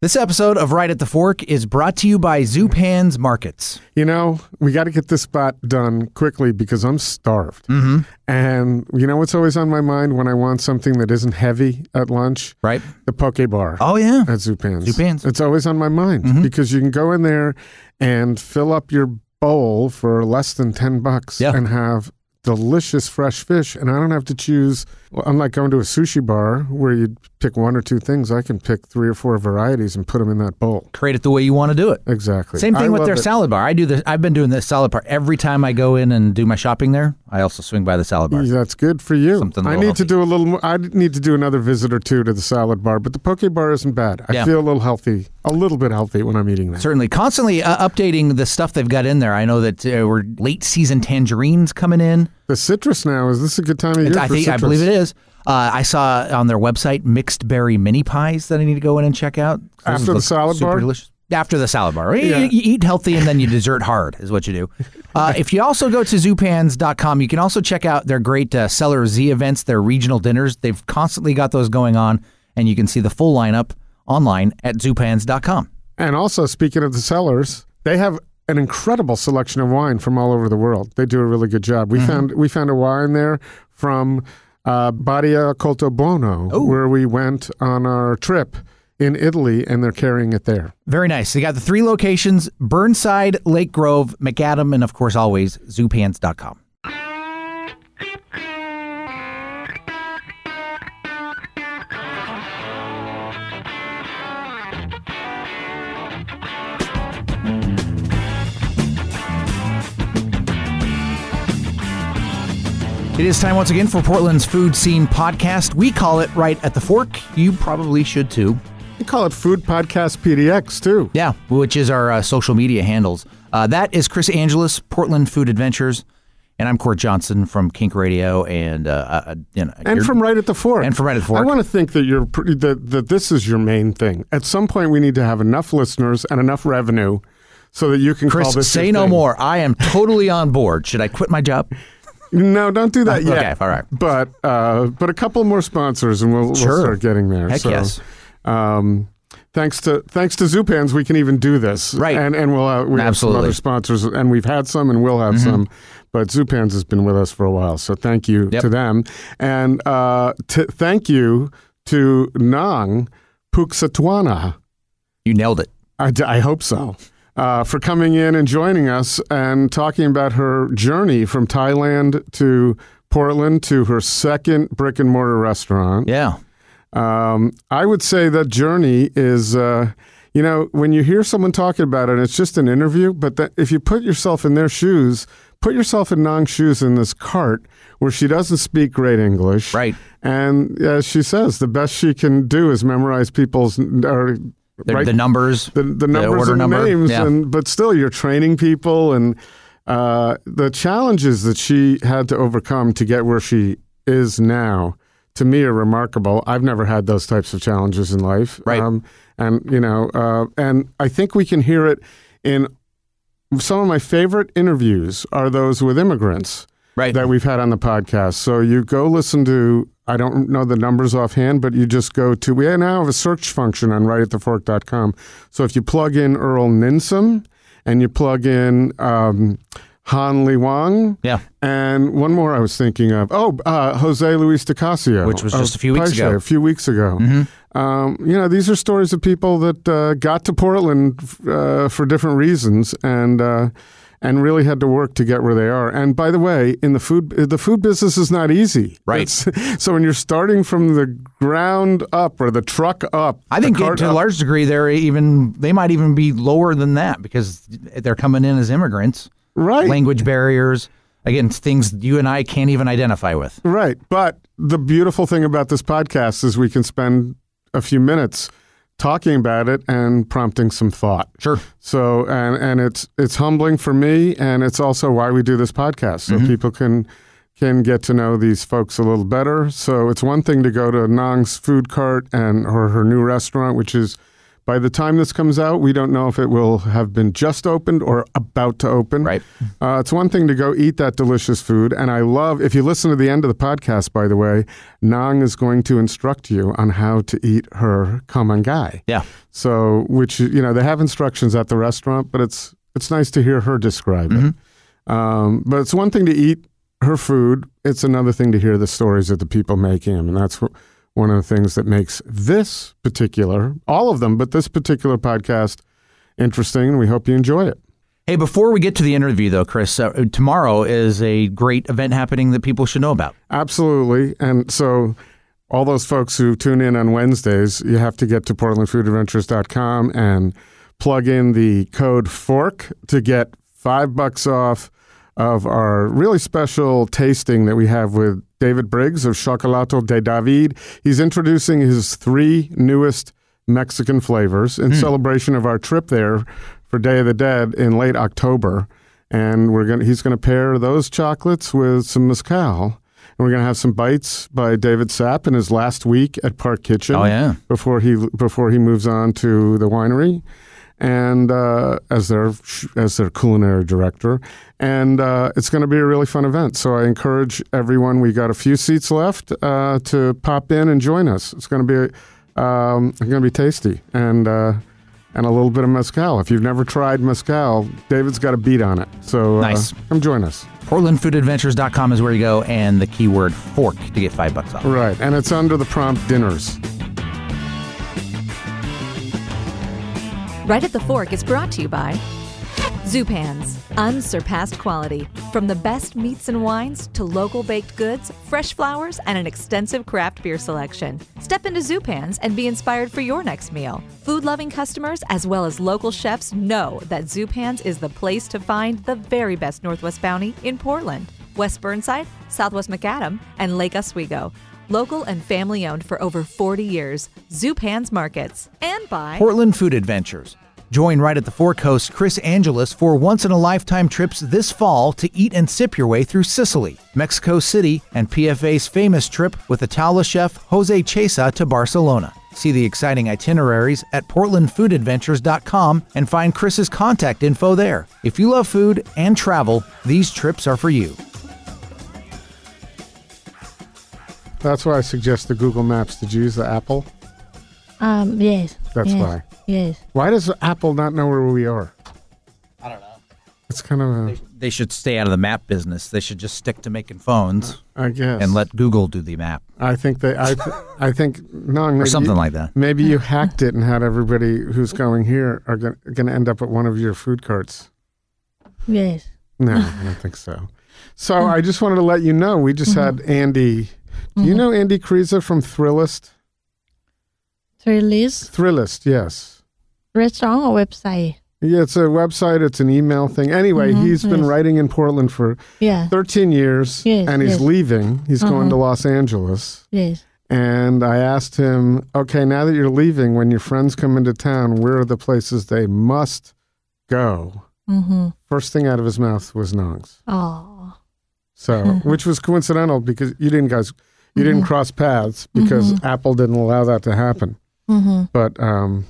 This episode of Right at the Fork is brought to you by Zupan's Markets. You know, we got to get this spot done quickly because I'm starved. Mm-hmm. And you know what's always on my mind when I want something that isn't heavy at lunch? Right. The poke bar. Oh, yeah. At Zupan's. Zupan's. It's always on my mind Mm-hmm. because you can go in there and fill up your bowl for less than 10 bucks Yeah. and have delicious fresh fish. And I don't have to choose, unlike going to a sushi bar where you pick one or two things, I can pick three or four varieties and put them in that bowl. Create it the way you want to do it. Exactly. Same I thing with their it. salad bar. I do this. I've been doing this salad bar every time I go in and do my shopping there. I also swing by the salad bar. That's good for you. Something I need to do a little. More, I need to do another visit or two to the salad bar, but the poke bar isn't bad. I Yeah. feel a little healthy, a little bit healthy when I'm eating that. Certainly, constantly uh, updating the stuff they've got in there. I know that uh, we're late season tangerines coming in. The citrus now is this a good time of year? I think I believe it is. Uh, I saw on their website mixed berry mini pies that I need to go in and check out. Those After the salad super bar? delicious. After the salad bar, You- Yeah. you, eat healthy and then you dessert hard is what you do. Uh, if you also go to zupans.com, you can also check out their great uh, Cellar Z events, their regional dinners. They've constantly got those going on, and you can see the full lineup online at zupans.com. And also, speaking of the cellars, they have an incredible selection of wine from all over the world. They do a really good job. Mm-hmm. We found we found a wine there from uh, Badia Coltibuono, where we went on our trip in Italy, and they're carrying it there. Very nice. They got the three locations Burnside, Lake Grove, Macadam, and of course, always zupans.com. It is time once again for Portland's Food Scene Podcast. We call it Right at the Fork. You probably should too. We call it Food Podcast PDX too. Yeah, which is our uh, social media handles. Uh, that is Chris Angelis, Portland Food Adventures, and I'm Cort Johnson from Kink Radio, and uh, uh, you know, And from right at the fork. And from Right at the Fork. I want to think that you're that that this is your main thing. At some point, we need to have enough listeners and enough revenue so that you can call Chris, this. say no thing. more. I am totally on board. Should I quit my job? No, don't do that Okay, yet. all right. But uh, but a couple more sponsors, and we'll, Sure. we'll start getting there. Heck so, yes. Um, thanks to thanks to Zupans, we can even do this. Right. And and we'll have, we have some Absolutely. Mm-hmm. other sponsors, and we've had some, and we'll have some. But Zupans has been with us for a while, so thank you Yep. to them, and uh, t- thank you to Nong Poonsukwattana. You nailed it. I, d- I hope so. Uh, for coming in and joining us and talking about her journey from Thailand to Portland to her second brick and mortar restaurant. Yeah. Um, I would say that journey is, uh, you know, when you hear someone talking about it, it's just an interview. But that if you put yourself in their shoes, put yourself in Nong's shoes in this cart where she doesn't speak great English, Right. And as she says, the best she can do is memorize people's or The, write the numbers. the, the numbers order and number, names, yeah. and but still you're training people and uh, the challenges that she had to overcome to get where she is now. To me, are remarkable. I've never had those types of challenges in life, Right. Um, and you know, uh, and I think we can hear it in some of my favorite interviews are those with immigrants Right. that we've had on the podcast. So you go listen to, I don't know the numbers offhand, but you just go to, we now have a search function on rightatthefork.com. So if you plug in Earl Ninsom and you plug in um, Han Ly Hwang, yeah. and one more I was thinking of. Oh, uh, Jose Luis de Cossio. Which was just a few weeks ago. Mm-hmm. A few weeks ago. Um, you know, these are stories of people that uh, got to Portland uh, for different reasons and uh, and really had to work to get where they are. And by the way, in the food the food business is not easy. Right. It's- so when you're starting from the ground up or the truck up, I think to a large degree, they're even they might even be lower than that because they're coming in as immigrants. right. Language barriers, again, things you and I can't even identify with. Right. But the beautiful thing about this podcast is we can spend a few minutes talking about it and prompting some thought. Sure. So and and it's it's humbling for me and it's also why we do this podcast so mm-hmm. people can can get to know these folks a little better. So it's one thing to go to Nong's food cart and or her new restaurant which is By the time this comes out, we don't know if it will have been just opened or about to open. Right. Uh, it's one thing to go eat that delicious food. And I love, if you listen to the end of the podcast, by the way, Nong is going to instruct you on how to eat her Khao Man Gai. Yeah. So, which, you know, they have instructions at the restaurant, but it's, it's nice to hear her describe it. Um, but it's one thing to eat her food. It's another thing to hear the stories of the people making them. And that's wh- one of the things that makes this particular, all of them, but this particular podcast interesting. And we hope you enjoy it. Hey, before we get to the interview, though, Chris, uh, tomorrow is a great event happening that people should know about. Absolutely. And so, all those folks who tune in on Wednesdays, you have to get to portlandfoodadventures.com and plug in the code FORK to get five bucks off of our really special tasting that we have with David Briggs of Xocolatl de David. He's introducing his three newest Mexican flavors in hmm. celebration of our trip there for Day of the Dead in late October. And we're gonna he's gonna pair those chocolates with some mezcal. And we're gonna have some bites by David Sapp in his last week at Park Kitchen Oh, yeah. before he before he moves on to the winery, and uh, as their as their culinary director, and uh, it's going to be a really fun event. So I encourage everyone. We got a few seats left uh, to pop in and join us. It's going to be um, going to be tasty and. Uh, and a little bit of mezcal. If you've never tried mezcal, David's got a beat on it. So uh, Nice. come join us. PortlandFoodAdventures.com is where you go, and the keyword fork to get five bucks off. Right, and it's under the prompt dinners. Right at the Fork is brought to you by Zupans, unsurpassed quality. From the best meats and wines to local baked goods, fresh flowers, and an extensive craft beer selection. Step into Zupans and be inspired for your next meal. Food loving customers as well as local chefs know that Zupans is the place to find the very best Northwest Bounty in Portland, West Burnside, Southwest Macadam, and Lake Oswego. Local and family owned for over 40 years, Zupans Markets. And by Portland Food Adventures. Join right at the Fork Coast Chris Angelis for once in a lifetime trips this fall to eat and sip your way through Sicily, Mexico City, and PFA's famous trip with Ataula chef Jose Chesa to Barcelona. See the exciting itineraries at portlandfoodadventures.com and find Chris's contact info there. If you love food and travel, these trips are for you. That's why I suggest the Google Maps. Did you use the Apple? Um, yes. That's yes, why. Yes. Why does Apple not know where we are? I don't know. It's kind of a, They should stay out of the map business. They should just stick to making phones I guess. and let Google do the map I think they. I. Th- I think no. Maybe or something you, like that. Maybe you hacked it and had everybody who's going here are going to end up at one of your food carts. Yes. No, I don't think so. So I just wanted to let you know we just had Andy. Do you know Andy Kryza from Thrillist? Thrillist Thrillist, yes. restaurant or website? Yeah, it's a website. It's an email thing. Anyway, Mhm, he's been yes. writing in Portland for Yeah. 13 years, Yes, and he's yes. leaving. He's going Uh-huh. to Los Angeles. Yes. And I asked him, okay, now that you're leaving, when your friends come into town, where are the places they must go? Mm-hmm. First thing out of his mouth was Nong's. Oh. So, which was coincidental because you didn't guys, you didn't cross paths because Apple didn't allow that to happen. Mm-hmm. But um,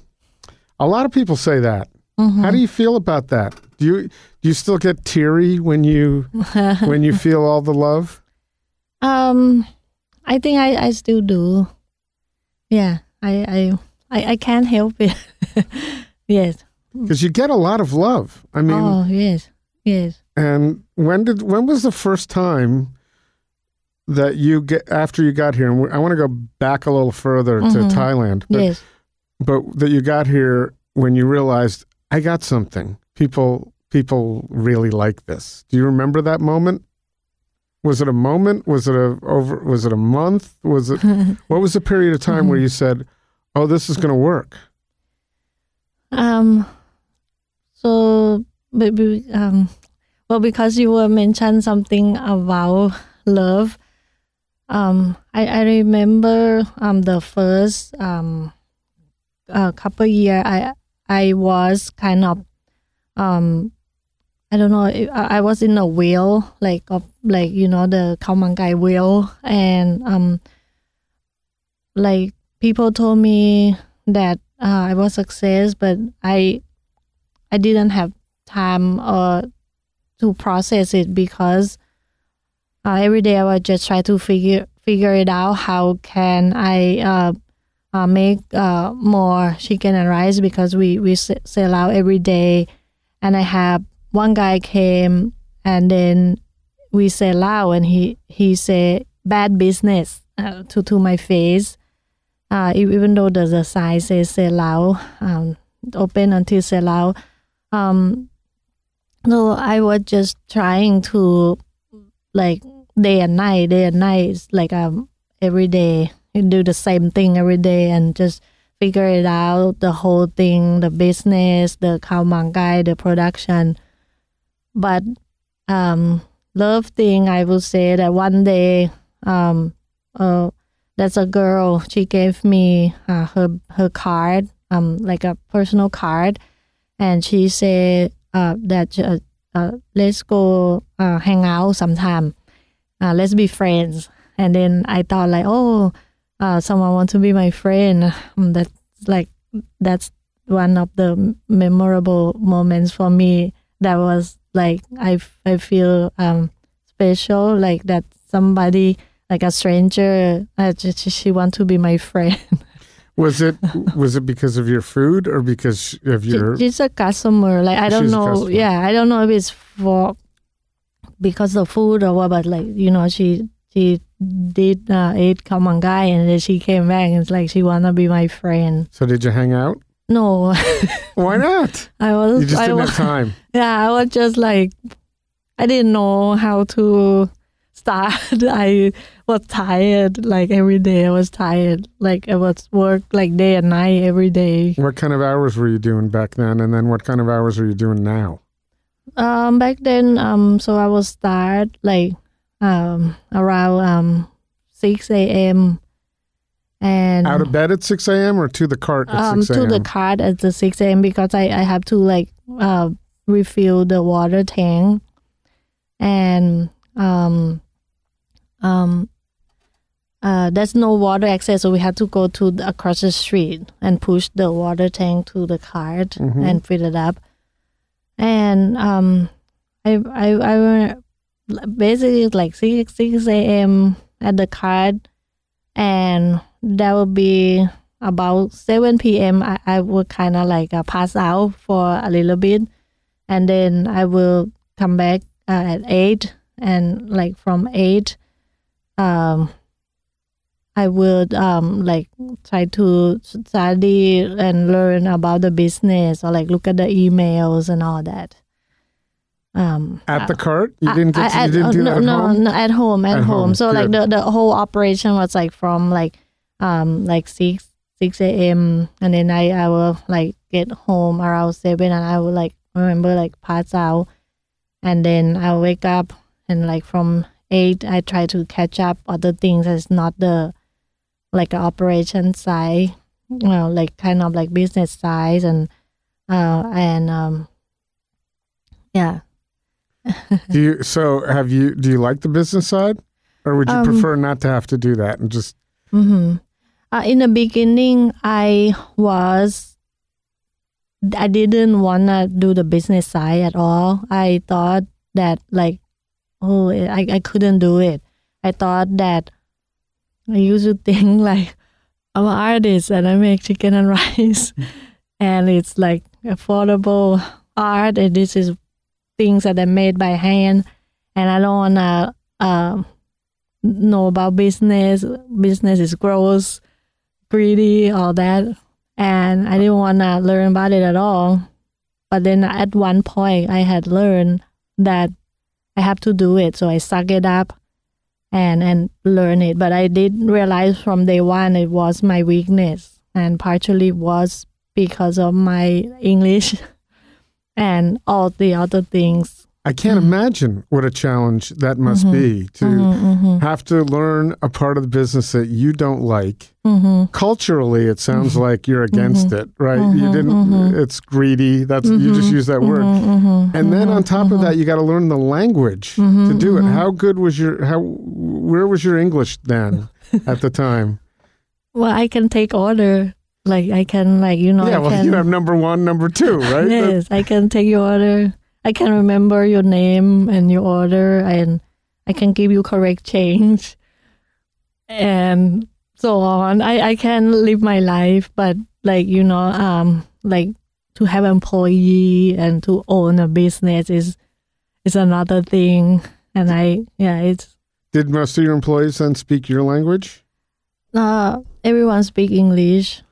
a lot of people say that. Mm-hmm. How do you feel about that? Do you do you still get teary when you when you feel all the love? Um, I think I, I still do. Yeah. I I I, I can't help it. yes. Because you get a lot of love. I mean, oh yes. Yes. And when did when was the first time that you get after you got here? And I want to go back a little further to Mhm. Thailand, but, yes. but that you got here when you realized I got something. People people really like this. Do you remember that moment? Was it a moment? Was it a over? Was it a month? Was it what was the period of time where you said, "Oh, this is going to work"? Um. So, maybe um, well, because you were mentioned something about love. Um, I I remember um the first um, uh, couple year I I was kind of um. I don't know. I, I was in a wheel, like of like you know the Khao Man Gai wheel, and um, like people told me that uh, I was success, but I I didn't have time uh, to process it because uh, every day I would just try to figure figure it out. How can I uh, uh, make uh, more chicken and rice because we we sell out every day, and I have one guy came and then we sell out and he he said bad business uh, to to my face. Uh, even though the, the sign says sell out, um, open until sell out. Um, no, I was just trying to like day and night, day and night. It's like um every day you do the same thing every day and just figure it out the whole thing, the business, the Khao Man Gai, the production. But um love thing I will say that one day um uh that's a girl she gave me uh, her her card um like a personal card and she said uh that uh, uh let's go uh hang out sometime uh let's be friends. And then I thought like oh uh someone wants to be my friend. Um, that's like that's one of the memorable moments for me that was like I, I feel um special like that somebody like a stranger uh, just, she want to be my friend. Was it was it because of your food or because of your? she's a customer. Like i don't know. yeah i don't know if it's for because of food or what but like you know she she did uh, eat Khao Man Gai and then she came back and it's like she wanna be my friend So did you hang out? no Why not? i was You just I didn't was, have time. yeah i was just like i didn't know how to start i was tired like every day i was tired like i was work like day and night every day What kind of hours were you doing back then, and then what kind of hours are you doing now? Um, back then, um, so I will start like um around um six a.m. and Out of bed at six a.m. or to the cart at um six to the cart at the six a.m. because I I have to like uh refill the water tank and um um uh there's no water access so we had to go to the, across the street and push the water tank to the cart Mhm. and fill it up and um i i i were- basically like 6 6 a.m at the cart and that would be about 7 p.m i, I would kind of like uh, pass out for a little bit. And then i will come back uh, at 8 and like from 8 um I would um like try to study and learn about the business or like look at the emails and all that. Um, at the uh, cart, you I- didn't get. I- To, you at- didn't do no, that at no, home. no, at home, at, At home. home, So like the the whole operation was like from like um like six six a.m. and then I I will like get home around seven and I will like remember like pass out and then I wake up and like from eight I try to catch up other things that's not the like a operation side, you know, like kind of like business side and uh and um yeah Do you? So have you? Do you like the business side, or would you Um, prefer not to have to do that and just? Mm-hmm. Uh, in the beginning, I was, I didn't want to do the business side at all. I thought that like, oh, I, I couldn't do it. I thought that I used to think like, I'm an artist and I make chicken and rice, and it's like affordable art, and this is things that I made by hand, and I don't wanna um, know about business. Business is gross, greedy, all that, and I didn't wanna learn about it at all. But then at one point, I had learned that I have to do it, so I suck it up and and learn it. But I did realize from day one it was my weakness, and partially was because of my English and all the other things. I can't mm-hmm. imagine what a challenge that must Mhm. be to mm-hmm. mm-hmm, have to learn a part of the business that you don't like. mm-hmm, Culturally, it sounds mm-hmm. like you're against it, right? You didn't. It's greedy. That's you just use that word. mm-hmm, And then on top of that, you got to learn the language to do it. How good was your how? Where was your English then at the time? well, I can take order like I can like you know yeah, I well, can you have number one, number two, right? yes I can take your order. I can remember your name and your order, and I can give you correct change, and so on. I I can live my life, but like you know, um, like to have employee and to own a business is is another thing, and I yeah, it's Did most of your employees then speak your language? uh everyone speak English.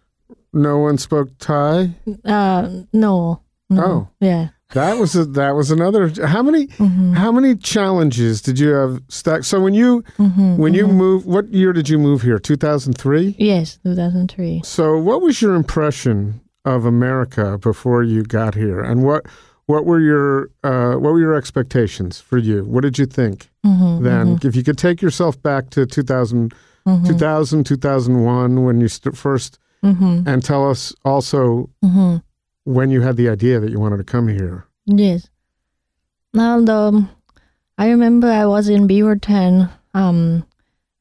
No one spoke Thai. Uh, no, no, Oh. yeah. That was a, that was another. How many Mm-hmm. how many challenges did you have stacked? So when you Mm-hmm. when you moved, what year did you move here? Two thousand three. Yes, 2003. So what was your impression of America before you got here, and what what were your uh, what were your expectations for you? What did you think Mm-hmm. then? If you could take yourself back to 2000, Mm-hmm. 2000 2001 when you st- first Mm-hmm. and tell us also Mm-hmm. When you had the idea that you wanted to come here. Yes. Now the I remember I was in Beaverton, um,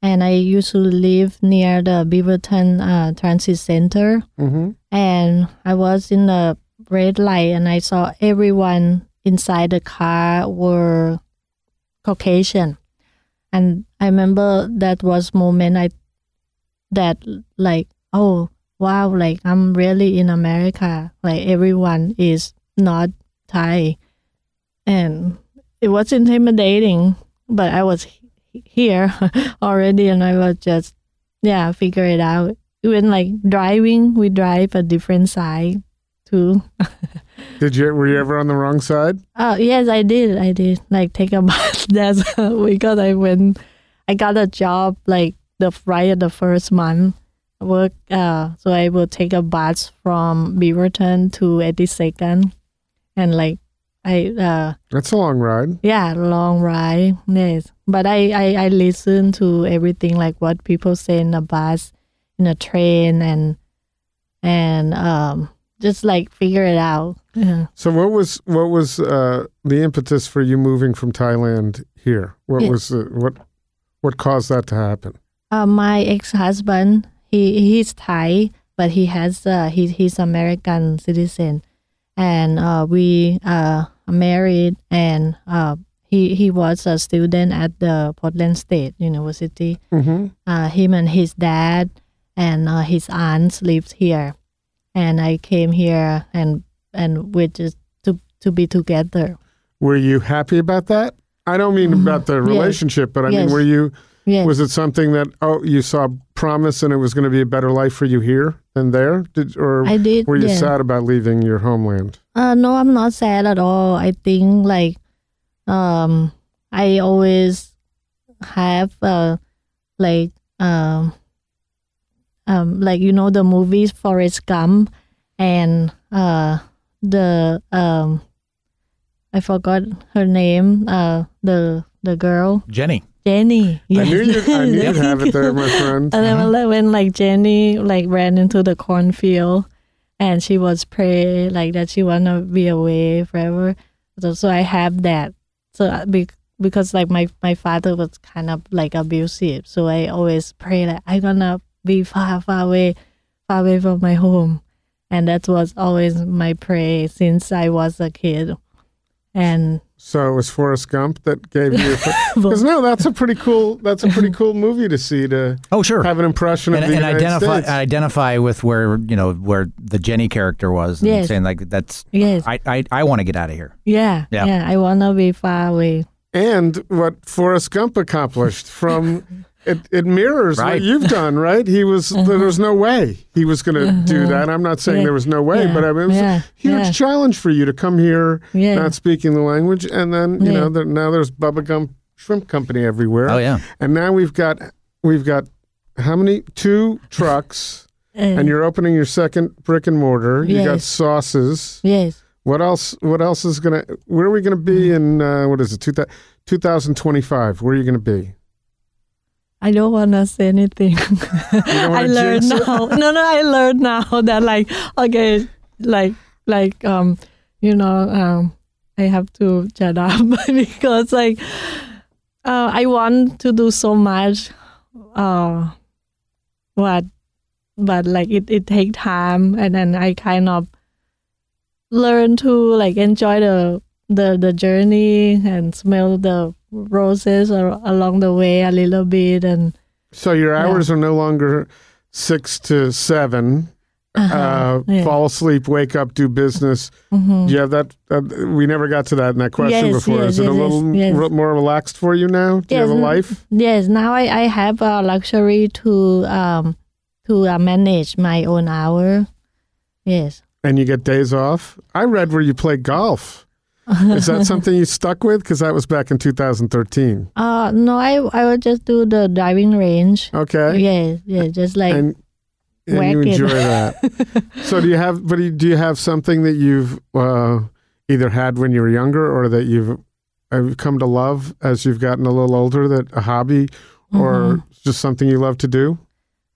and I used to live near the Beaverton uh, Transit Center, Mm-hmm. and I was in the red light, and I saw everyone inside the car were Caucasian, and I remember that was moment I that like oh wow like I'm really in America like everyone is not Thai, and it was intimidating, but I was here already, and I was just yeah figure it out. Even like driving, we drive a different side too. Did you were you ever on the wrong side? Oh yes, I did. I did like take a bus. That's because I went. I got a job like the right at the first month work. Uh, so I will take a bus from Beaverton to 82nd, and like I uh That's a long ride. yeah long ride yes. But I I I listen to everything like what people say in the bus, in the train, and and um just like figure it out. Yeah. So what was what was uh, the impetus for you moving from Thailand here? What Yeah. was what what caused that to happen? Uh, my ex-husband, he he's Thai, but he has uh, he he's American citizen, and uh, we uh married, and uh, he he was a student at the Portland State University. Mm-hmm. Uh, him and his dad and uh, his aunts lived here, and I came here, and and we just to to be together. Were you happy about that? I don't mean about the relationship, but I mean, Mm-hmm. Were you? Yes. Was it something that oh you saw promise and it was going to be a better life for you here than there? Did or I did. were you yeah. sad about leaving your homeland? Uh, no, I'm not sad at all. I think like, um, I always have uh, like um, um, like you know the movies Forrest Gump and uh the um, I forgot her name. Uh, the the girl Jenny. Jenny. I knew you. I knew you'd have it there, my friend. And then when- when like Jenny like ran into the cornfield and she was pray like that she wanna be away forever. So, so I have that. So uh, be, because like my my father was kind of like abusive, so I always pray that I gonna be far far away, far away from my home, and that was always my prayer since I was a kid. And So it was Forrest Gump that gave you. Because no, that's a pretty cool. That's a pretty cool movie to see to Oh, sure. have an impression of the and United identify States. identify with where you know where the Jenny character was, and Yes. saying like that's yes, I I, I want to get out of here. yeah, Yeah. yeah, I wanna be far away. and what Forrest Gump accomplished from it, it mirrors Right. what you've done, right? He was there was no way he was going to do that. I'm not saying Uh-huh. Yeah. there was no way, Yeah. but I mean, it was Yeah. a huge challenge for you to come here not speaking the language, and then you know there, now there's Bubba Gump Shrimp Company everywhere. Oh yeah, and now we've got we've got how many two trucks, Uh, and you're opening your second brick and mortar. You got sauces. yes. What else? What else is gonna? Where are we gonna be in? Uh, what is it? 2025. Where are you gonna be? I don't want to say anything. I learned now. No, no, I learned now that like okay, like like um, you know, um, I have to shut up because like uh, I want to do so much. Uh, what but like it it take time, and then I kind of learn to like enjoy the the the journey and smell the roses or, along the way a little bit and So your hours are no longer six to 7 uh, yeah. Fall asleep, wake up, do business. Mhm. Do you have that? Uh, we never got to that in that question Yes, before. yes, Is it a little yes, yes. re- more relaxed for you now? Do you have a life? Yes, now I, I have a luxury to um to uh, manage my own hour. Yes. And you get days off? I read where you play golf. Is that something you stuck with? Because that was back in 2013. Uh no, I I would just do the driving range. Okay. Yes, yes, just like and and you enjoy that. so do you have? But do you have something that you've uh, either had when you were younger, or that you've have come to love as you've gotten a little older? That a hobby, or Mm-hmm. just something you love to do?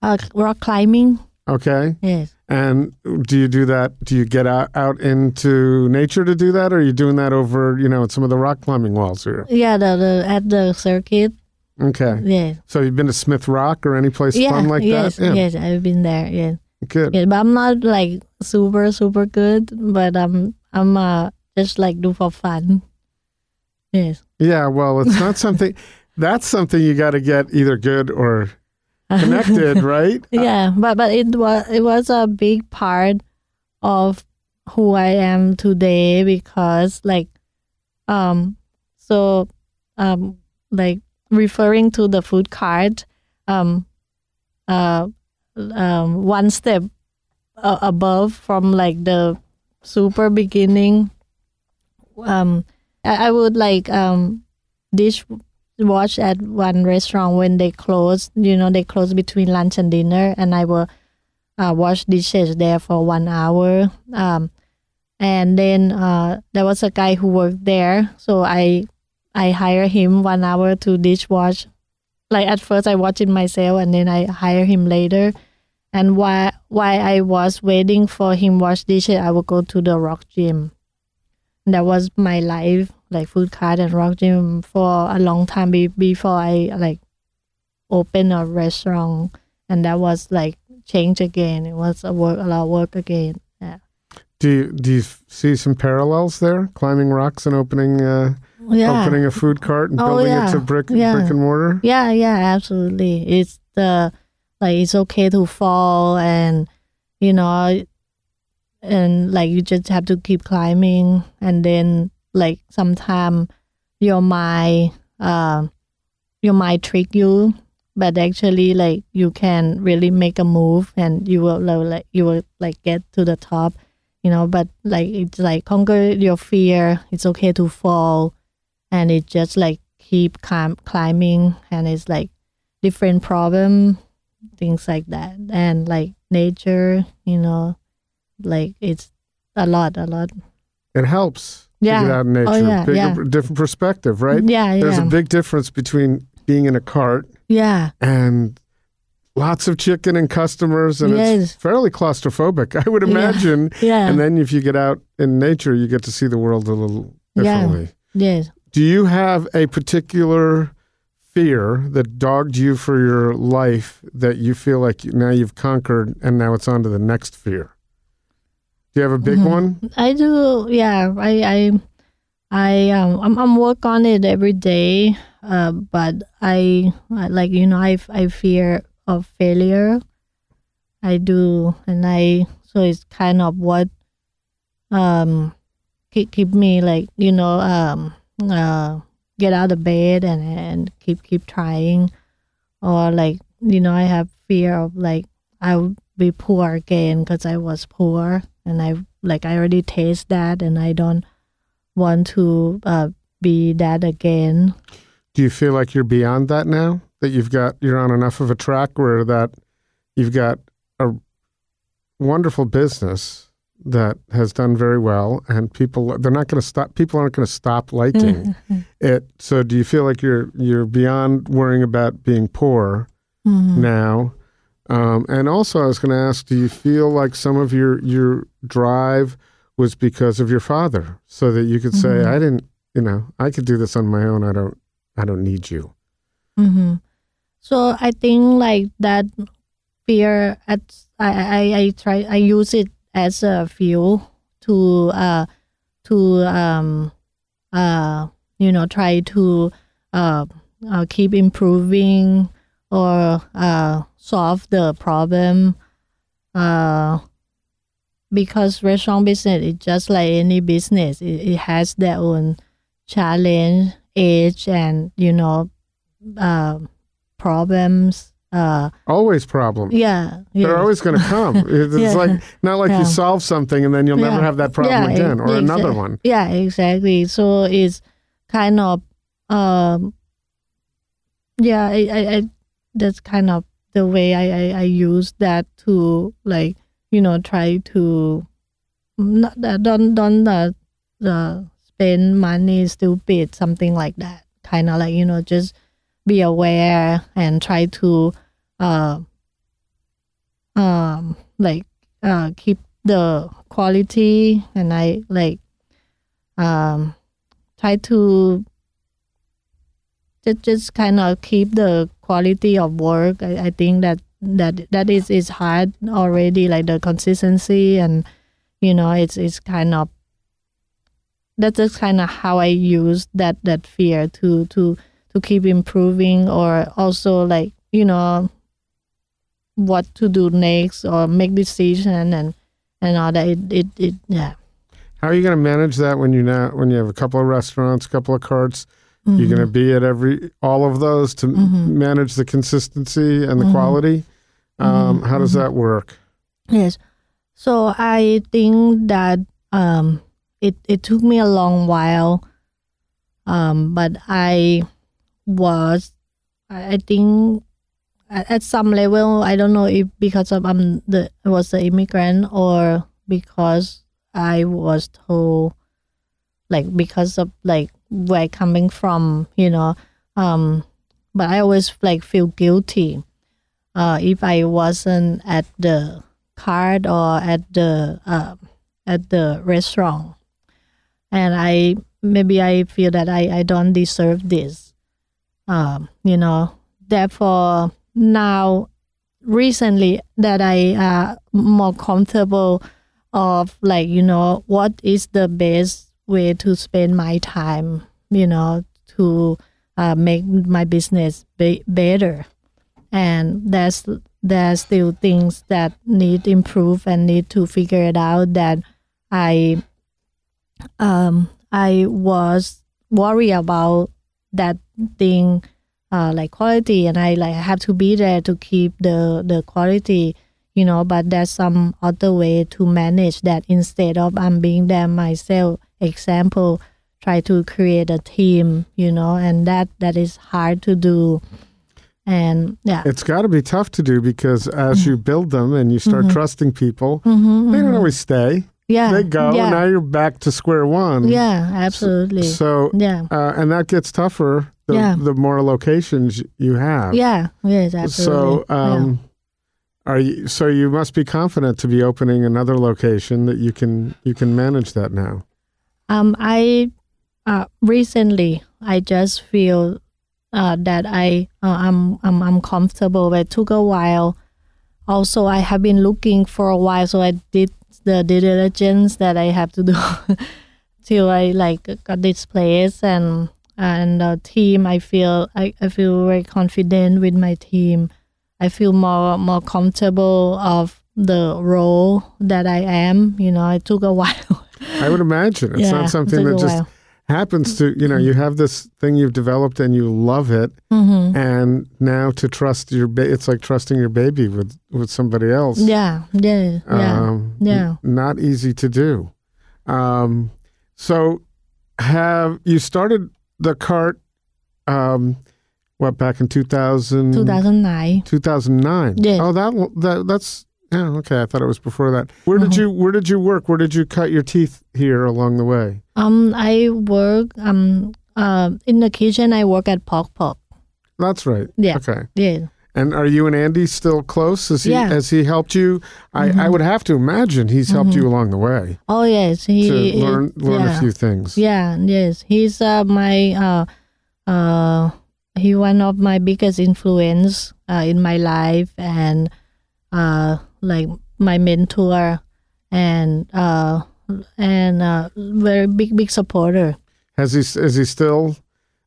uh, rock climbing. Okay. Yes. And do you do that? Do you get out, out into nature to do that, or are you doing that over, you know, at some of the rock climbing walls here? Yeah, the, the at the circuit. Okay. Yes. So you've been to Smith Rock or any place yeah. fun like yes. that? Yes. I've been there. Yes. Good. Yeah, but I'm not like super super good. But I'm I'm uh just like do for fun. Yes. Yeah. Well, it's not something. that's something you got to get either good or connected, right? yeah, but but it was it was a big part of who I am today because like um so um like referring to the food cart um uh um one step uh, above from like the super beginning um I, I would like um dish watch at one restaurant when they close. You know, they close between lunch and dinner, and I will uh, wash dishes there for one hour. Um, and then uh, there was a guy who worked there, so I I hire him one hour to dishwash. Like at first, I watch it myself, and then I hire him later. And while while I was waiting for him wash dishes, I would go to the rock gym. That was my life, like food cart and rock gym for a long time be- before I like open a restaurant, and that was like change again. It was a work a lot of work again. Yeah, Do you, do you f- see some parallels there? Climbing rocks and opening uh, yeah, opening a food cart and Oh, building yeah. it to brick Yeah. brick and mortar? yeah, yeah. Absolutely, it's the like it's okay to fall, and you know, and like you just have to keep climbing, and then like sometimes your mind, uh, your mind trick you, but actually like you can really make a move, and you will like you will like get to the top, you know. But like it's like conquer your fear. It's okay to fall, and it just like keep climb, climbing, and it's like different problem, things like that, and like nature, you know, like it's a lot, a lot. It helps Yeah. get out in nature. Oh, yeah, Bigger, yeah. different perspective, right? Yeah, There's yeah, a big difference between being in a cart yeah, and lots of chicken and customers, and Yes. it's fairly claustrophobic, I would imagine. yeah, And then if you get out in nature, you get to see the world a little Yeah. differently. yes. Do you have a particular fear that dogged you for your life that you feel like now you've conquered and now it's on to the next fear? Do you have a big Mhm. one? I do. Yeah, I, I, I, um, I'm, I'm work on it every day. Uh, but I, I like you know, I, I fear of failure. I do, and I so it's kind of what, um, keep keep me like you know, um, uh, get out of bed and and keep keep trying, or like you know, I have fear of like I'll be poor again because I was poor and I like I already taste that and I don't want to uh, be that again. Do you feel like you're beyond that now? That you've got you're on enough of a track where that you've got a wonderful business that has done very well and people they're not going to stop people aren't going to stop liking it. So do you feel like you're you're beyond worrying about being poor Mhm. now? Um, and also, I was going to ask: Do you feel like some of your your drive was because of your father, so that you could say, Mhm. "I didn't, you know, I could do this on my own. I don't, I don't need you." hmm So I think like that fear at I, I I try I use it as a fuel to uh to um uh you know try to uh, uh keep improving or uh solve the problem uh because restaurant business is just like any business it, it has their own challenge age and you know uh problems uh Always problems. yeah, yeah. They're always going to come. It's Yeah. like not like Yeah. you solve something and then you'll never have that problem again, or another one. Yeah, exactly. So it's kind of um yeah, I, I, I that's kind of the way I, I, I use that to like, you know, try to not uh, don't don't uh, uh, spend money stupid, something like that. Kind of like, you know, just be aware and try to uh um like uh keep the quality and I like um try to just just kind of keep the quality of work. I, I think that that that is is hard already, like the consistency and you know it's it's kind of that's just kind of how I use that that fear to to to keep improving or also like you know what to do next or make decision and and all that it it, it yeah How are you going to manage that when you now when you have a couple of restaurants, a couple of carts? You're going to Mm-hmm. be at every all of those to Mhm. manage the consistency and the Mhm. quality. Um, Mhm, How does mhm. that work? Yes. So I think that um it it took me a long while. Um but I was I think at, at some level I don't know if because of I'm the I was the immigrant or because I was told like because of like where coming from, you know. Um but I always like feel guilty uh if I wasn't at the card or at the uh, at the restaurant and i maybe i feel that i, I don't deserve this um, you know therefore now recently that i uh more comfortable of like you know what is the best way to spend my time you know to uh, make my business be- better. And there's there's still things that need improve and need to figure it out that I um I was worried about that thing uh like quality. And I like have to be there to keep the the quality you know but there's some other way to manage that instead of I'm being there myself example try to create a team you know and that that is hard to do and yeah It's got to be tough to do because as you build them and you start trusting people, Mhm, they don't mhm. always stay. yeah They go. yeah Now you're back to square one. yeah absolutely So, yeah uh, and that gets tougher the, Yeah. the more locations you have. yeah yes absolutely So, um, are you? So you must be confident to be opening another location that you can you can manage that now. um i uh recently i just feel uh that i uh, i'm i'm i'm comfortable but it took a while also i have been looking for a while so i did the due diligence that i have to do till i like got this place and and the team i feel I, I feel very confident with my team i feel more more comfortable of the role that i am you know it took a while. I would imagine. It's Yeah, not something that just while. happens to you know you have this thing you've developed and you love it hmm and now to trust your ba- it's like trusting your baby with with somebody else. Yeah, yeah, yeah, um, yeah. n- not easy to do. Um, so have you started the cart um, what back in 2000 2009. 2009 Yeah. oh that that that's yeah okay i thought it was before that where did Uh-huh. you where did you work where did you cut your teeth here along the way Um, I work um uh in the kitchen. I work at Pok Pok. that's right Yeah. okay Yeah, And are you and Andy still close? Has he Yeah. has he helped you? I, I would have to imagine he's helped you along the way Oh yes, he to he- learn learn yeah. a few things. Yeah, yes, he's uh, my uh uh he one of my biggest influence uh, in my life, and uh, like my mentor and uh, and uh, very big big supporter. Has he is he still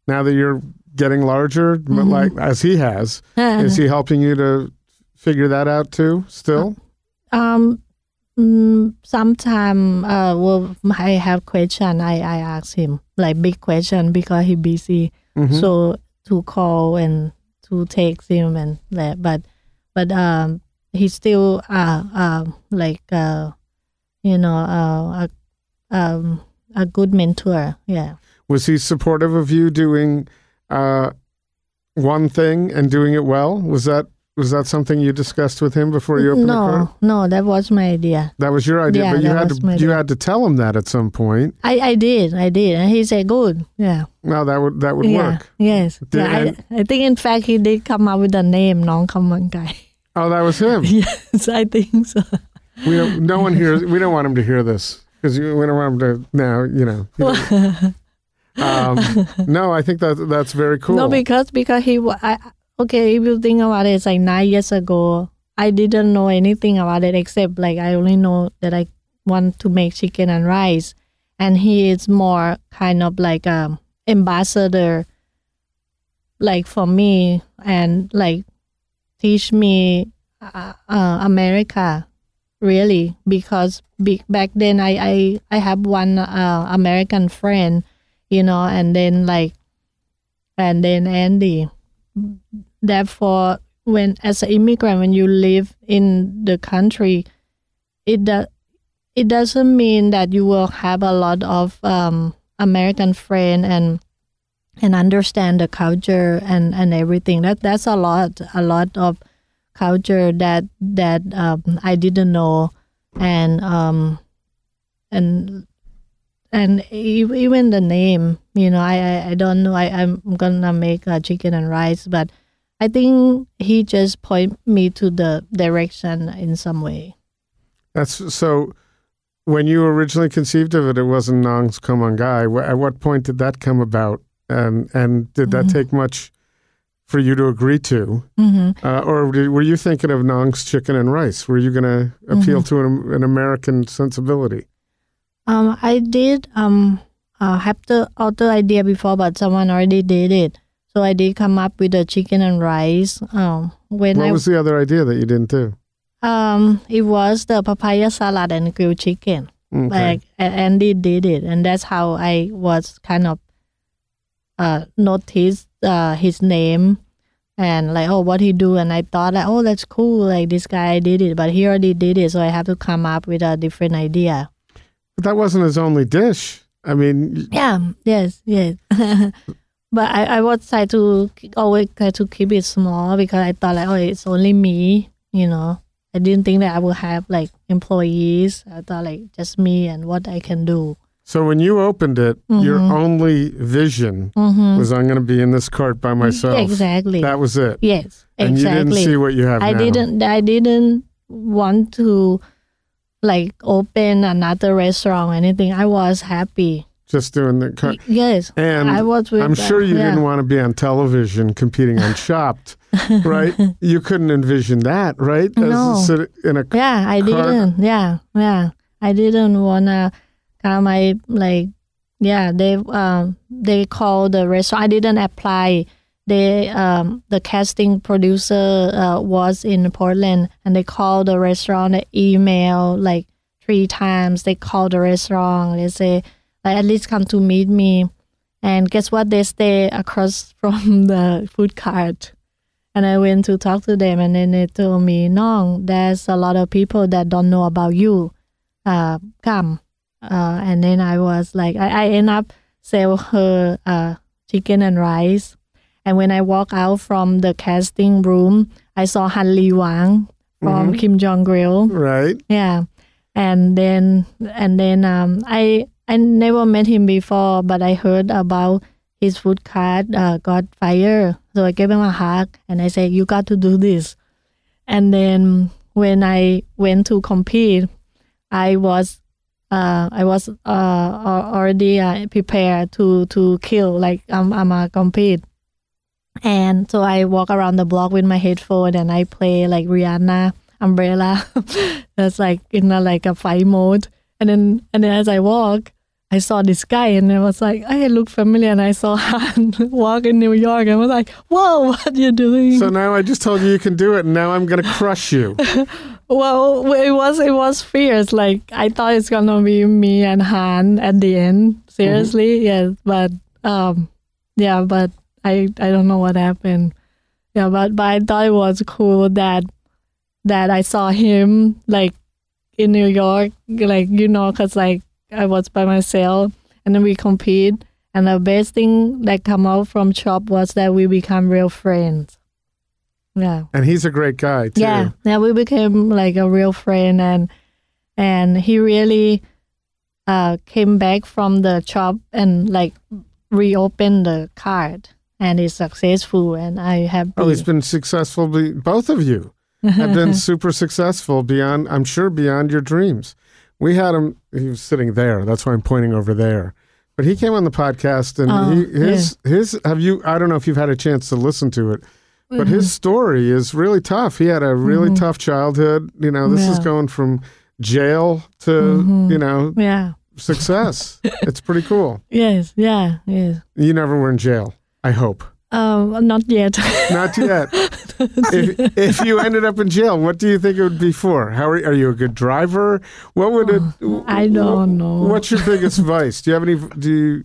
now that you're getting larger, Mm-hmm. like as he has? is he helping you to figure that out too? Still, Um, mm, sometime uh, well, I have question. I I ask him like big question because he busy. Mhm. So to call and to text him and that, but but um, he still uh uh like uh you know uh a um a good mentor. Yeah. was he supportive of you doing uh, one thing and doing it well? Was that was that something you discussed with him before you opened no, the car? No, no, that was my idea. That was your idea, yeah, but you had to you had to tell him that at some point. I, I did, I did, and he said, "Good, yeah." No, that would that would yeah, work. Yes, did, yeah, and, I, I, think in fact he did come up with the name Non Guy. Oh, that was him. yes, I think so. We don't, no one hears. We don't want him to hear this because we don't want him to now. You know. You know. um, no, I think that that's very cool. No, because because he I okay. If you think about it, it's like nine years ago. I didn't know anything about it except like I only know that I want to make chicken and rice, and he is more kind of like a ambassador, like for me and like teach me uh, uh, America really because be, back then I I I have one uh, American friend, you know, and then like and then Andy. Therefore, when as an immigrant, when you live in the country, it do, it doesn't mean that you will have a lot of um, American friend and and understand the culture and and everything. That that's a lot, a lot of culture that that um, I didn't know, and um, and and even the name, you know, I I, I don't know. I I'm gonna make a chicken and rice, but I think he just point me to the direction in some way. That's so. When you originally conceived of it, it wasn't Nong's Khao Man Gai. At what point did that come about, and and did that Mhm. take much for you to agree to, Mm-hmm. uh, or did, were you thinking of Nong's chicken and rice? Were you going to appeal to an, an American sensibility? Um, I did um uh, have the other idea before, but someone already did it. So I did come up with the chicken and rice. Um, when what I was the other idea that you didn't do? um, it was the papaya salad and grilled chicken. Okay. Like Andy did it, and that's how I was kind of uh noticed uh his name and like oh what he do, and I thought like oh that's cool like this guy did it, but he already did it, so I have to come up with a different idea. But that wasn't his only dish. I mean, Yeah, yes, yes. but I, I was try to always try to keep it small because I thought like, oh, it's only me, you know. I didn't think that I would have like employees. I thought like just me and what I can do. so when you opened it, your Mhm. only vision Mm-hmm. was I'm going to be in this cart by myself. Exactly. That was it. yes, And you didn't exactly. see what you have I now. didn't. I didn't want to like open another restaurant or anything. I was happy. Just doing the cart. Yes, And I was. With, I'm sure you yeah. didn't want to be on television competing on Chopped, right? You couldn't envision that, right? As No. sit in a Yeah, I car- didn't. Yeah, yeah. I didn't wanna come. I like, yeah. They um they called the restaurant. I didn't apply. They um the casting producer uh, was in Portland, and they called the restaurant. Email like three times. They called the restaurant. They say like at least come to meet me. And guess what? They stay across from the food cart. And I went to talk to them, and then they told me, "No, there's a lot of people that don't know about you. Uh, come." Uh, and then I was like, I, I end up sell her uh, chicken and rice. And when I walk out from the casting room, I saw Han Ly Hwang from Kim Jong Grill. right. Yeah, and then and then um, I I never met him before, but I heard about his food cart uh, got fired, so I gave him a hug and I said, "You got to do this." And then when I went to compete, I was uh, I was uh, already uh, prepared to to kill like I'm I'm a compete. And so I walk around the block with my headphone and I play like Rihanna umbrella that's like in a, like a fight mode. And then and then as I walk, I saw this guy and I was like, I look familiar and I saw Han walk in New York and I was like, Whoa, what you doing? So now I just told you you can do it, and now I'm going to crush you. well, it was it was fierce. Like I thought it's gonna be me and Han at the end. Seriously, yes. But um yeah, but I I don't know what happened. Yeah, but but I thought it was cool that that I saw him like in New York, like you know, cause like I was by myself, and then we compete. And the best thing that come out from Chop was that we become real friends. Yeah. And he's a great guy too. Yeah, yeah, we became like a real friend, and and he really uh came back from the shop and like reopened the card, and he's successful, and I happy. Oh, he's been successful. be- Both of you have been super successful beyond, I'm sure, beyond your dreams. We had him. He was sitting there. That's why I'm pointing over there. But he came on the podcast, and Oh, he, his his. Have you? I don't know if you've had a chance to listen to it, but his mm-hmm. story is really tough. He had a really mm-hmm. tough childhood. You know, this is going from jail to mm-hmm. you know yeah. success. it's pretty cool. Yes. Yeah. Yes. You never were in jail. I hope. Um. Not yet. Not yet. if, if you ended up in jail, what do you think it would be for? How are, are you a good driver? What would it? I don't know. What's your biggest vice? Do you have any? Do you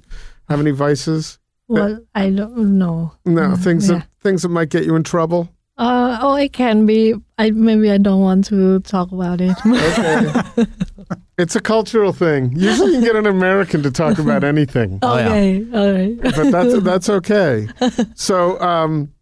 have any vices? well, I don't know. No, things Mm, yeah. that things that might get you in trouble. Uh. Oh, it can be. I maybe I don't want to talk about it. Okay. it's a cultural thing. Usually, you can get an American to talk about anything, Oh, yeah. okay. All right. but that's that's okay. So, um,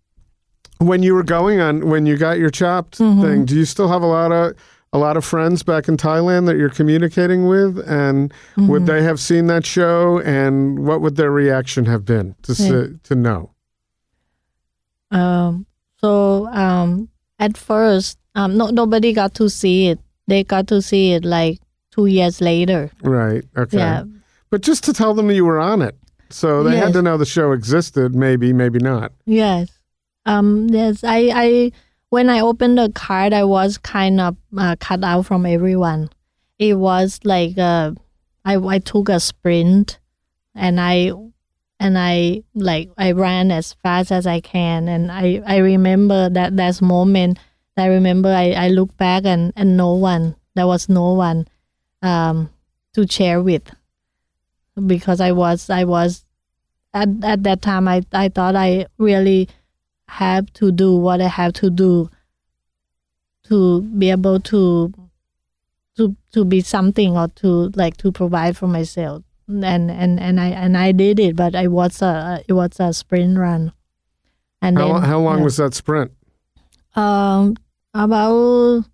when you were going on, when you got your chopped Mm-hmm. thing, do you still have a lot of a lot of friends back in Thailand that you're communicating with, and Mm-hmm. would they have seen that show, and what would their reaction have been to Yeah. s to know? Um, so um, at first, um, no, nobody got to see it. They got to see it like two years later. Right. Okay. Yeah. But just to tell them you were on it, so they had to know the show existed. Maybe, maybe not. Yes. Um. Yes. I. I. When I opened the card, I was kind of uh, cut out from everyone. It was like uh, I. I took a sprint, and I. And I like I ran as fast as I can, and I I remember that that moment. I remember I I look back and and no one there was no one, um, to share with, because I was I was at at that time I, I thought I really have to do what I have to do to be able to to to be something or to like to provide for myself and and and I and I did it but I was a it was a sprint run and How, then how long was that sprint? um about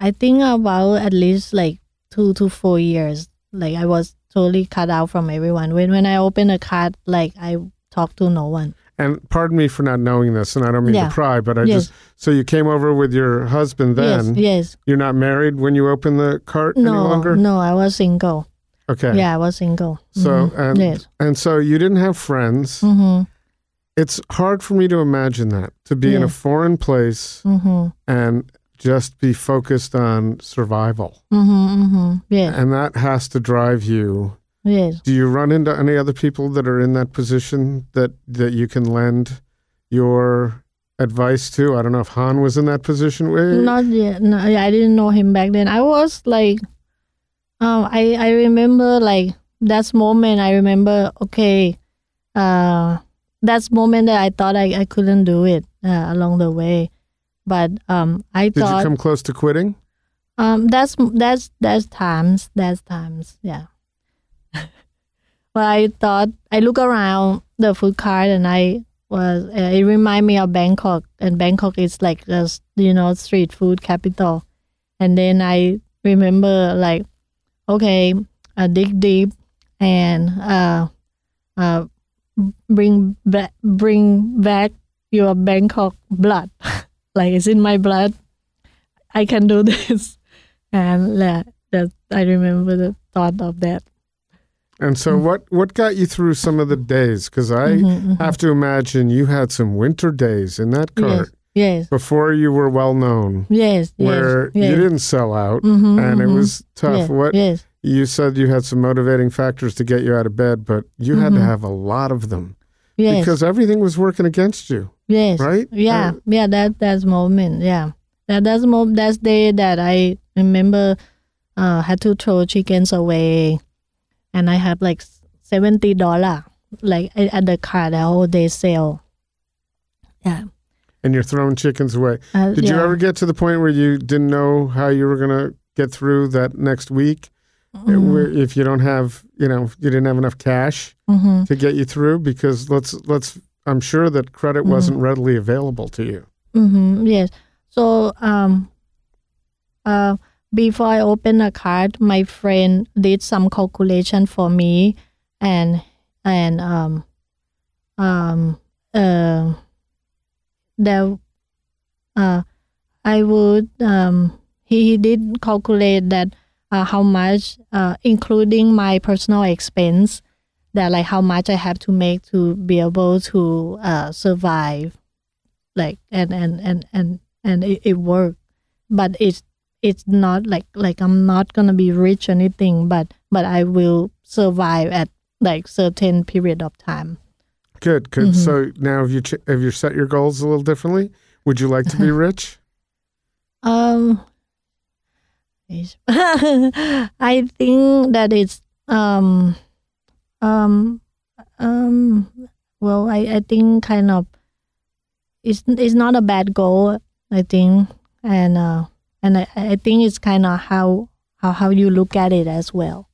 I think about at least like two to four years. Like I was totally cut out from everyone. When when I open a card, like I talk to no one. And pardon me for not knowing this, and I don't mean Yeah. to pry, but I Yes. just so you came over with your husband then. yes, yes. You're not married when you open the cart any No, longer. no, I was single. Okay. Yeah, I was single. So Mhm. and yes. and so you didn't have friends. Mm-hmm. It's hard for me to imagine that to be in a foreign place Mm-hmm. and just be focused on survival, Mm-hmm. Mm-hmm. Yes. and that has to drive you. Yes. Do you run into any other people that are in that position that that you can lend your advice to? I don't know if Han was in that position. Not yet. No, I didn't know him back then. I was like, um, I I remember like that moment. I remember okay, uh, that's moment that I thought I, I couldn't do it uh, along the way, but um, I Did you come close to quitting? um, that's that's that's times that's times yeah. but I thought I look around the food cart and I was uh, it remind me of Bangkok and Bangkok is like s- you know street food capital, and then I remember like okay uh, dig deep and uh uh bring back bring back your Bangkok blood like it's in my blood I can do this and uh, that I remember the thought of that And so, what what got you through some of the days? Because I Mhm, mhm. have to imagine you had some winter days in that cart. Yes, before you were well known, yes, where yes. you didn't sell out Mhm, and it mhm. was tough. yes, What Yes, you said you had some motivating factors to get you out of bed, but you had to Mhm. have a lot of them yes, because everything was working against you, yes. right? Yeah, Uh, yeah. That that's moment. Yeah, that that's mo- that's day that I remember. Uh, had to throw chickens away, and I have like seventy dollar like at at the car the whole day sale. Yeah. And you're throwing chickens away. Uh, Did you ever get to the point where you didn't know how you were going to get through that next week? Mm-hmm. If you don't have, you know, you didn't have enough cash hmm to get you through because let's let's I'm sure that credit Mm-hmm. wasn't readily available to you. Mm-hmm. Yes. So um, uh, before I open a card, my friend did some calculation for me, and and um, um, uh, there, uh, I would um, he, did calculate that uh, how much, uh, including my personal expense, that like how much I have to make to be able to uh, survive. Like and and and and and it, it worked. But it's it's not like like i'm not gonna be rich anything but but i will survive at like certain period of time Good, good. Mhm. So now have you ch- have you set your goals a little differently? Would you like to be rich? um i think that it's um um um well i i think kind of it's it's not a bad goal i think and uh and i i think it's kind of how how how you look at it as well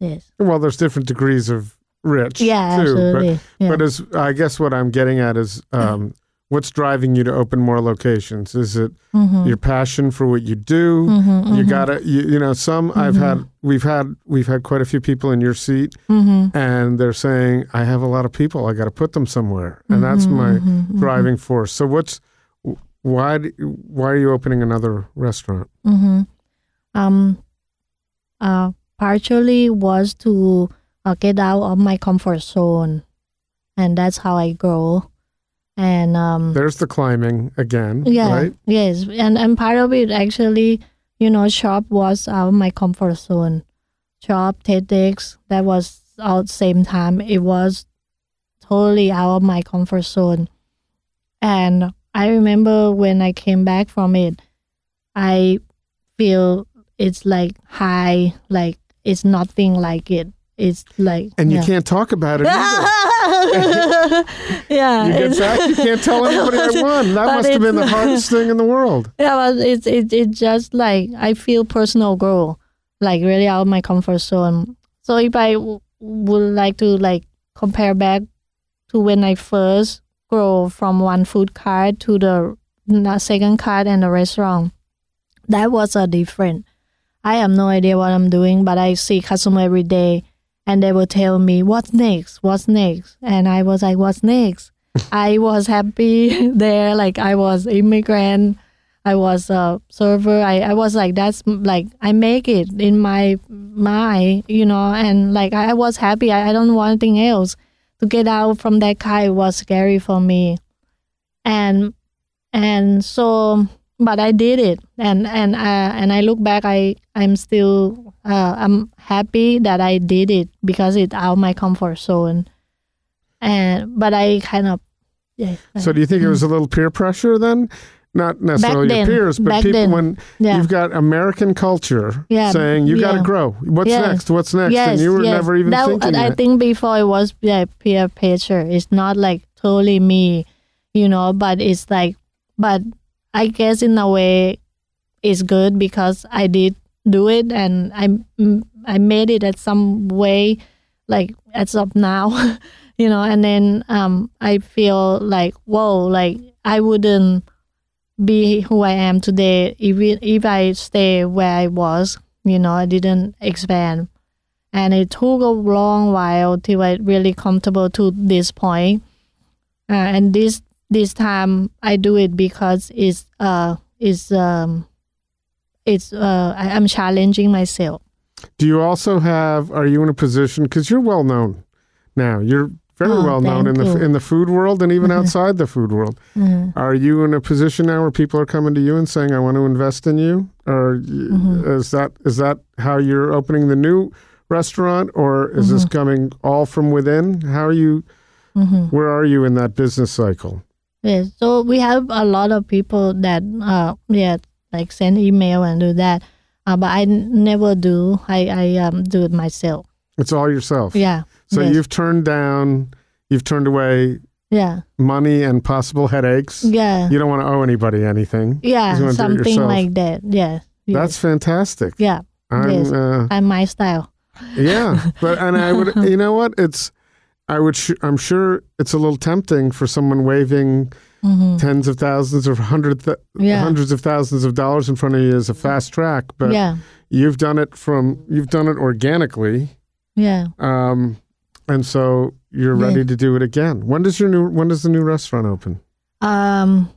yes Well, there's different degrees of rich yeah too, absolutely but yeah. but as I guess what I'm getting at is um, what's driving you to open more locations? Is it Mhm. your passion for what you do? Mhm, You mhm, gotta, you, you know, some I've had, we've had, we've had quite a few people in your seat, mhm, and they're saying, "I have a lot of people, I got to put them somewhere," and that's mhm, my driving force. So, what's why why are you opening another restaurant? Mm-hmm. Um, uh, partially was to uh, get out of my comfort zone, and that's how I grow. And um, There's the climbing again, yeah, right? yes, and and part of it actually, you know, shop was out of my comfort zone. Shop TEDx that was all at the same time. It was totally out of my comfort zone, and I remember when I came back from it, I feel it's like high, like it's nothing like it. It's like And you can't talk about it either. yeah, you get back, you can't tell anybody I won. That must have been the hardest thing in the world. Yeah, but it's it it's just like I feel personal growth, like really out of my comfort zone. So if I w- would like to like compare back to when I first grow from one food cart to the second cart and the restaurant, that was a different. I have no idea what I'm doing, but I see customer every day, and they will tell me what's next, what's next, and I was like, what's next? I was happy there, like I was immigrant. I was a server. I, I was like that's like I make it in my mind, you know, and like I, I was happy. I, I don't want anything else. To get out from that car was scary for me, and and so but I did it, and and uh, and I look back, I I'm still uh, I'm happy that I did it because it's out of my comfort zone, and but I kind of yeah. So, do you think it was a little peer pressure then? Not necessarily then. your peers, but people then. when yeah. you've got American culture Yeah, saying you got to grow. What's Yes. next? What's next? Yes, and you were yes. never even that, thinking I that. think before it was yeah, peer pressure. It's not like totally me, you know, but it's like, but I guess in a way, it's good because I did do it and I mm, I made it at some way, like as of now, you know, and then um I feel like whoa, like I wouldn't be who I am today if if I stay where I was, you know, I didn't expand and it took a long while till I really comfortable to this point. Uh, and this this time I do it because it's uh it's um it's uh I, I'm challenging myself. Do you also have? Are you in a position because you're well known now? You're very Oh, well known in the you. in the food world and even outside the food world. Mhm. Are you in a position now where people are coming to you and saying, "I want to invest in you," or Mm-hmm. is that is that how you're opening the new restaurant, or is this Mm-hmm. coming all from within? How are you? Mhm. Where are you in that business cycle? Yes. So we have a lot of people that uh yeah like send email and do that, uh, but I n- never do. I I um do it myself. It's all yourself. Yeah. So yes. you've turned down, you've turned away yeah money and possible headaches. yeah You don't want to owe anybody anything. Yeah wanna do it something like that. Yeah. yes. That's fantastic. yeah. I'm, yes. uh, And my style. yeah, but and I would, you know what? It's, I would, sh- I'm sure it's a little tempting for someone waving hmm tens of thousands or hundred th- Yeah. hundreds of thousands of dollars in front of you as a fast track. But yeah. you've done it from, you've done it organically, Yeah. um, and so you're Yeah. ready to do it again. When does your new, when does the new restaurant open? Um.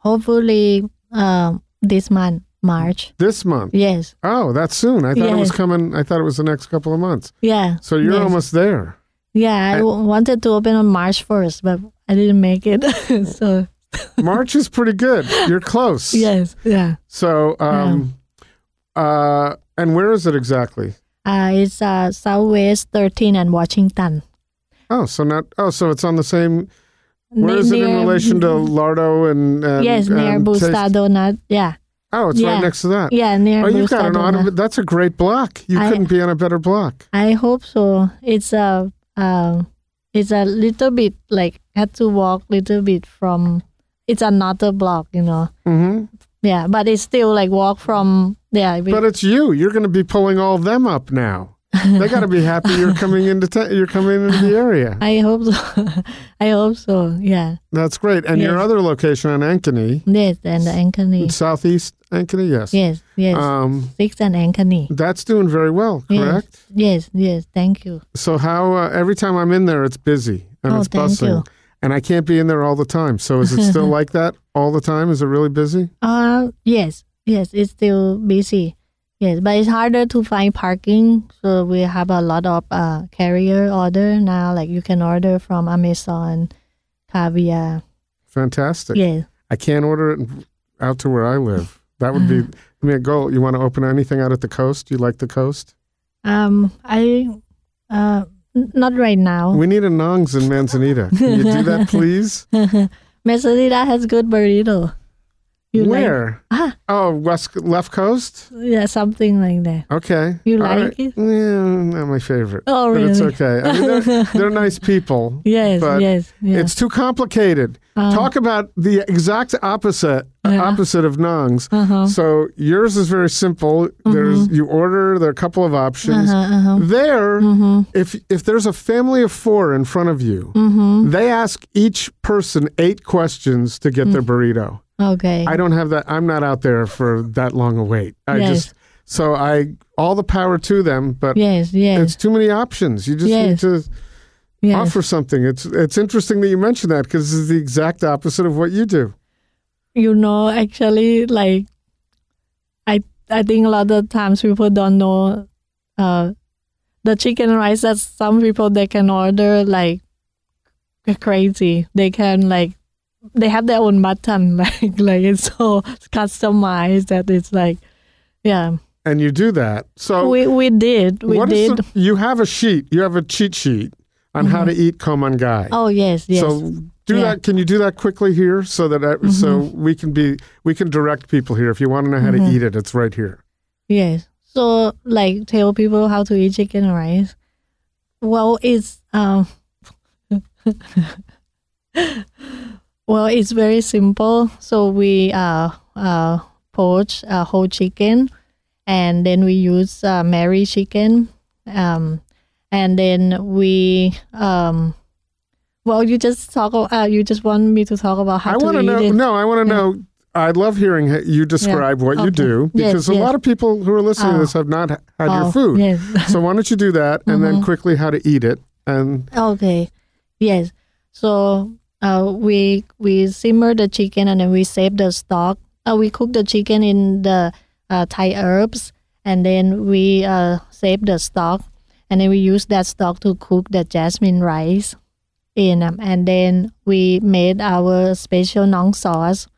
Hopefully, um, this month, March. This month. Yes. Oh, that's soon. I thought it was coming. I thought it was the next couple of months. Yeah. So you're Yes. almost there. Yeah. I wanted to open on March first, but I didn't make it. so March is pretty good. You're close. yes. Yeah. So, um, uh, and where is it exactly? Uh, it's uh, Southwest 13 and Washington. Oh, so not. Oh, so it's on the same. Where Ne- is it in relation to Lardo and? and Yes, near and Blue Star Taste- Donut. Yeah. Oh, it's right next to that. Yeah, near Oh, you've got an Donut. auto. That's a great block. You I- couldn't be on a better block. I hope so. It's a uh, it's a little bit like had to walk a little bit from. It's another block, you know. hmm Yeah, but it's still like walk from yeah. we- But it's you. You're going to be pulling all of them up now. they got to be happy you're coming into ta- you're coming into the area. I hope so. I hope so. Yeah. That's great. And your other location on Ankeny, Yes, and the Ankeny. southeast Ankeny, yes. Yes, yes. Um, Six and Ankeny. that's doing very well, Yes. correct? Yes, yes. Thank you. So how uh, every time I'm in there, it's busy and Oh, it's thank bustling, you. and I can't be in there all the time. So is it still like that all the time? Is it really busy? Uh yes, yes. It's still busy. Yes, but it's harder to find parking. So we have a lot of uh, carrier order now. Like you can order from Amazon, Caviar. Fantastic. Yes. I can't order it out to where I live. That would be I mean, a goal. You want to open anything out at the coast? You like the coast? Um, I uh n- not right now. We need a Nongs in Manzanita. Can you do that, please? Manzanita has good burrito. You like- Where? ah Oh, west left coast. yeah something like that. Okay. You All like right. it? Yeah, not my favorite. Oh but really? it's okay. I mean, they're, they're nice people. Yes, But yes, yes. It's too complicated. Uh, Talk about the exact opposite Yeah. opposite of Nongs. uh-huh. So yours is very simple. There's you order. There are a couple of options. Uh-huh, uh-huh. There, Mm-hmm. if if there's a family of four in front of you, Mm-hmm. they ask each person eight questions to get their Mm. burrito. Okay. I don't have that. I'm not out there for that long a wait. I Yes. just so I all the power to them, but yes, yes, it's too many options. You just need Yes. to yes. offer something. It's it's interesting that you mentioned that because it's the exact opposite of what you do. you know actually like i i think a lot of times people don't know uh the chicken rice that some people they can order like crazy they can like they have their own button like like it's so customized that it's like yeah And you do that. So we we did we did the- you have a sheet. You have a cheat sheet on how to eat Khao Man Gai. oh yes yes So do Yeah. that. Can you do that quickly here so that I, so we can be we can direct people here. If you want to know how to eat it, it's right here. Yes. So like tell people how to eat chicken and rice. Well, it's um well, it's very simple. So we uh uh poach a whole chicken and then we use uh, Mary chicken um and then we um well you just talk uh, you just want me to talk about how I to want to know. it. No, I want to Yeah. know. I love hearing you describe what you Okay. do Yes, because a yes. lot of people who are listening to Oh. this have not had Oh, your food. Yes. So why don't you do that and then Mhm. quickly how to eat it and Okay. Yes. So uh, we we simmer the chicken and then we save the stock. Uh, we cook the chicken in the uh, Thai herbs and then we uh, save the stock and then we use that stock to cook the jasmine rice. in, um, and then we made our special nong sauce,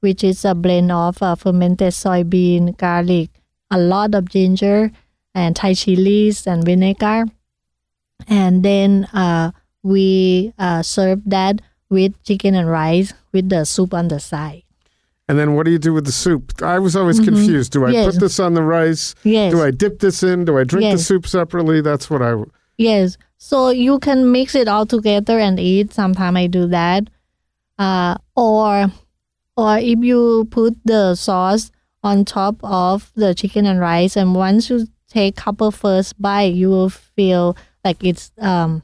which is a blend of uh, fermented soybean, garlic, a lot of ginger, and Thai chilies and vinegar, and then uh, we uh, serve that with chicken and rice with the soup on the side. And then what do you do with the soup? I was always confused. Do I Mm-hmm. Yes. put this on the rice? Yes. Do I dip this in? Do I drink the soup separately? That's what I. Yes. So you can mix it all together and eat. Sometimes I do that. Uh, or or if you put the sauce on top of the chicken and rice and once you take couple first bite you will feel like it's um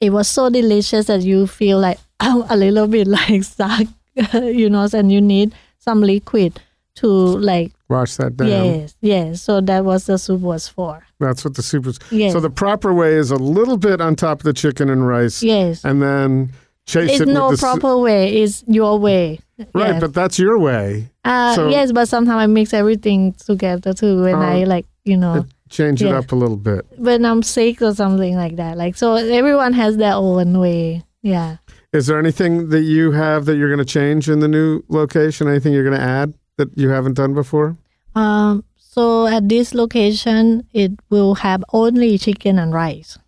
it was so delicious that you feel like a little bit like stuck you know and you need some liquid to like Wash that down. yes yes so that was the soup was for That's what the soup was. Yes. So the proper way is a little bit on top of the chicken and rice, yes and then chase it's it no with the soup. proper way. It's your way. Right, Yes. but that's your way. uh, so- yes, but sometimes I mix everything together too. When I Oh. like, you know, Change it up a little bit. when I'm sick or something like that. Like so, everyone has their own way. Yeah. Is there anything that you have that you're going to change in the new location? Anything you're going to add that you haven't done before? Um. So at this location, it will have only chicken and rice.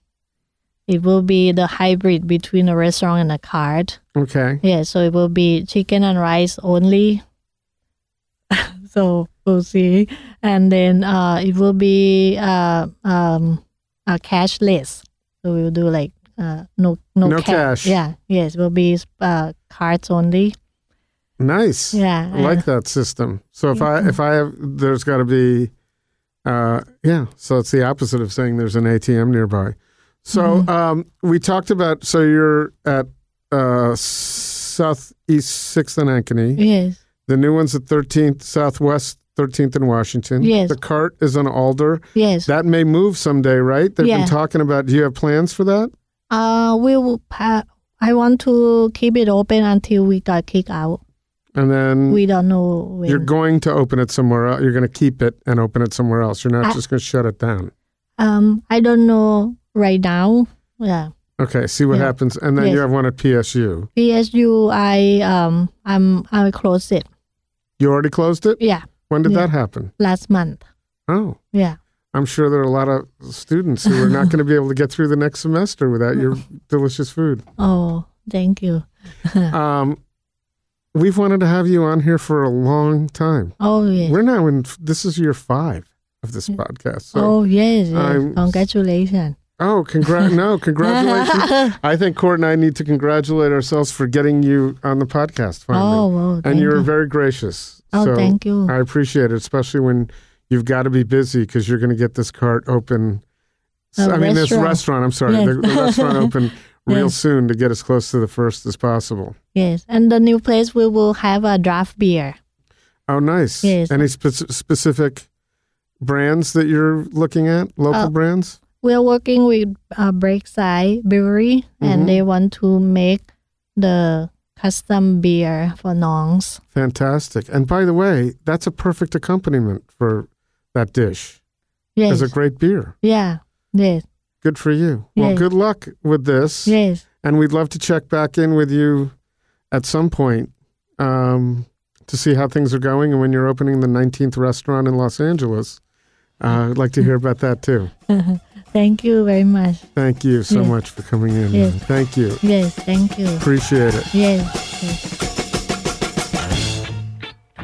It will be the hybrid between a restaurant and a cart. Okay. Yeah. So it will be chicken and rice only. so we'll see, and then uh, it will be uh, um, a cashless. So we will do like uh, no no, No ca- cash. Yeah. Yes. Will be uh, cards only. Nice. Yeah. I like that system. So if I if I have there's got to be uh yeah, so it's the opposite of saying there's an ATM nearby. So um we talked about so you're at uh southeast 6th and Ankeny. Yes. The new one's at 13th southwest 13th in Washington. Yes. The cart is on Alder. Yes. That may move someday, right? They've Yeah. been talking about do you have plans for that? Uh, we will. Pa- I want to keep it open until we got kicked out. And then We don't know when. you're going to open it somewhere else. You're going to keep it and open it somewhere else. You're not I- just going to shut it down. um, I don't know right now. Yeah. Okay, see what Yeah. happens, and then you have one at PSU. PSU, I um, I'm I closed it. You already closed it. Yeah, When did Yeah. that happen? last month. Oh, Yeah. I'm sure there are a lot of students who are not going to be able to get through the next semester without your delicious food. Oh, thank you. Um, we've wanted to have you on here for a long time. Oh yes. We're now in. This is year five of this podcast. So, oh yes. yes. I'm- Congratulations. oh, congrat! no, congratulations. I think Cort and I need to congratulate ourselves for getting you on the podcast finally. Oh, well, and you were very gracious. Oh, so thank you. I appreciate it, especially when you've got to be busy because you're going to get this cart open. I mean, this restaurant. restaurant. I'm sorry, Yes. the, the restaurant open real Yes. soon to get as close to the first as possible. Yes, and the new place we will have a draft beer. Oh, nice. Yes. Any spe- specific brands that you're looking at? Local Uh, brands? We are working with uh, Breakside Brewery, Mhm. and they want to make the custom beer for Nongs. Fantastic. And by the way, that's a perfect accompaniment for that dish. Yes, It's a great beer. yeah, yes, Good for you. Well, good luck with this. yes. And we'd love to check back in with you at some point um, to see how things are going and when you're opening the 19th restaurant in Los Angeles. Uh, I'd like to hear about that too. Thank you very much. Thank you so Yes. much for coming in. Yes. Thank you. Yes, thank you. Appreciate it. Yes, yes.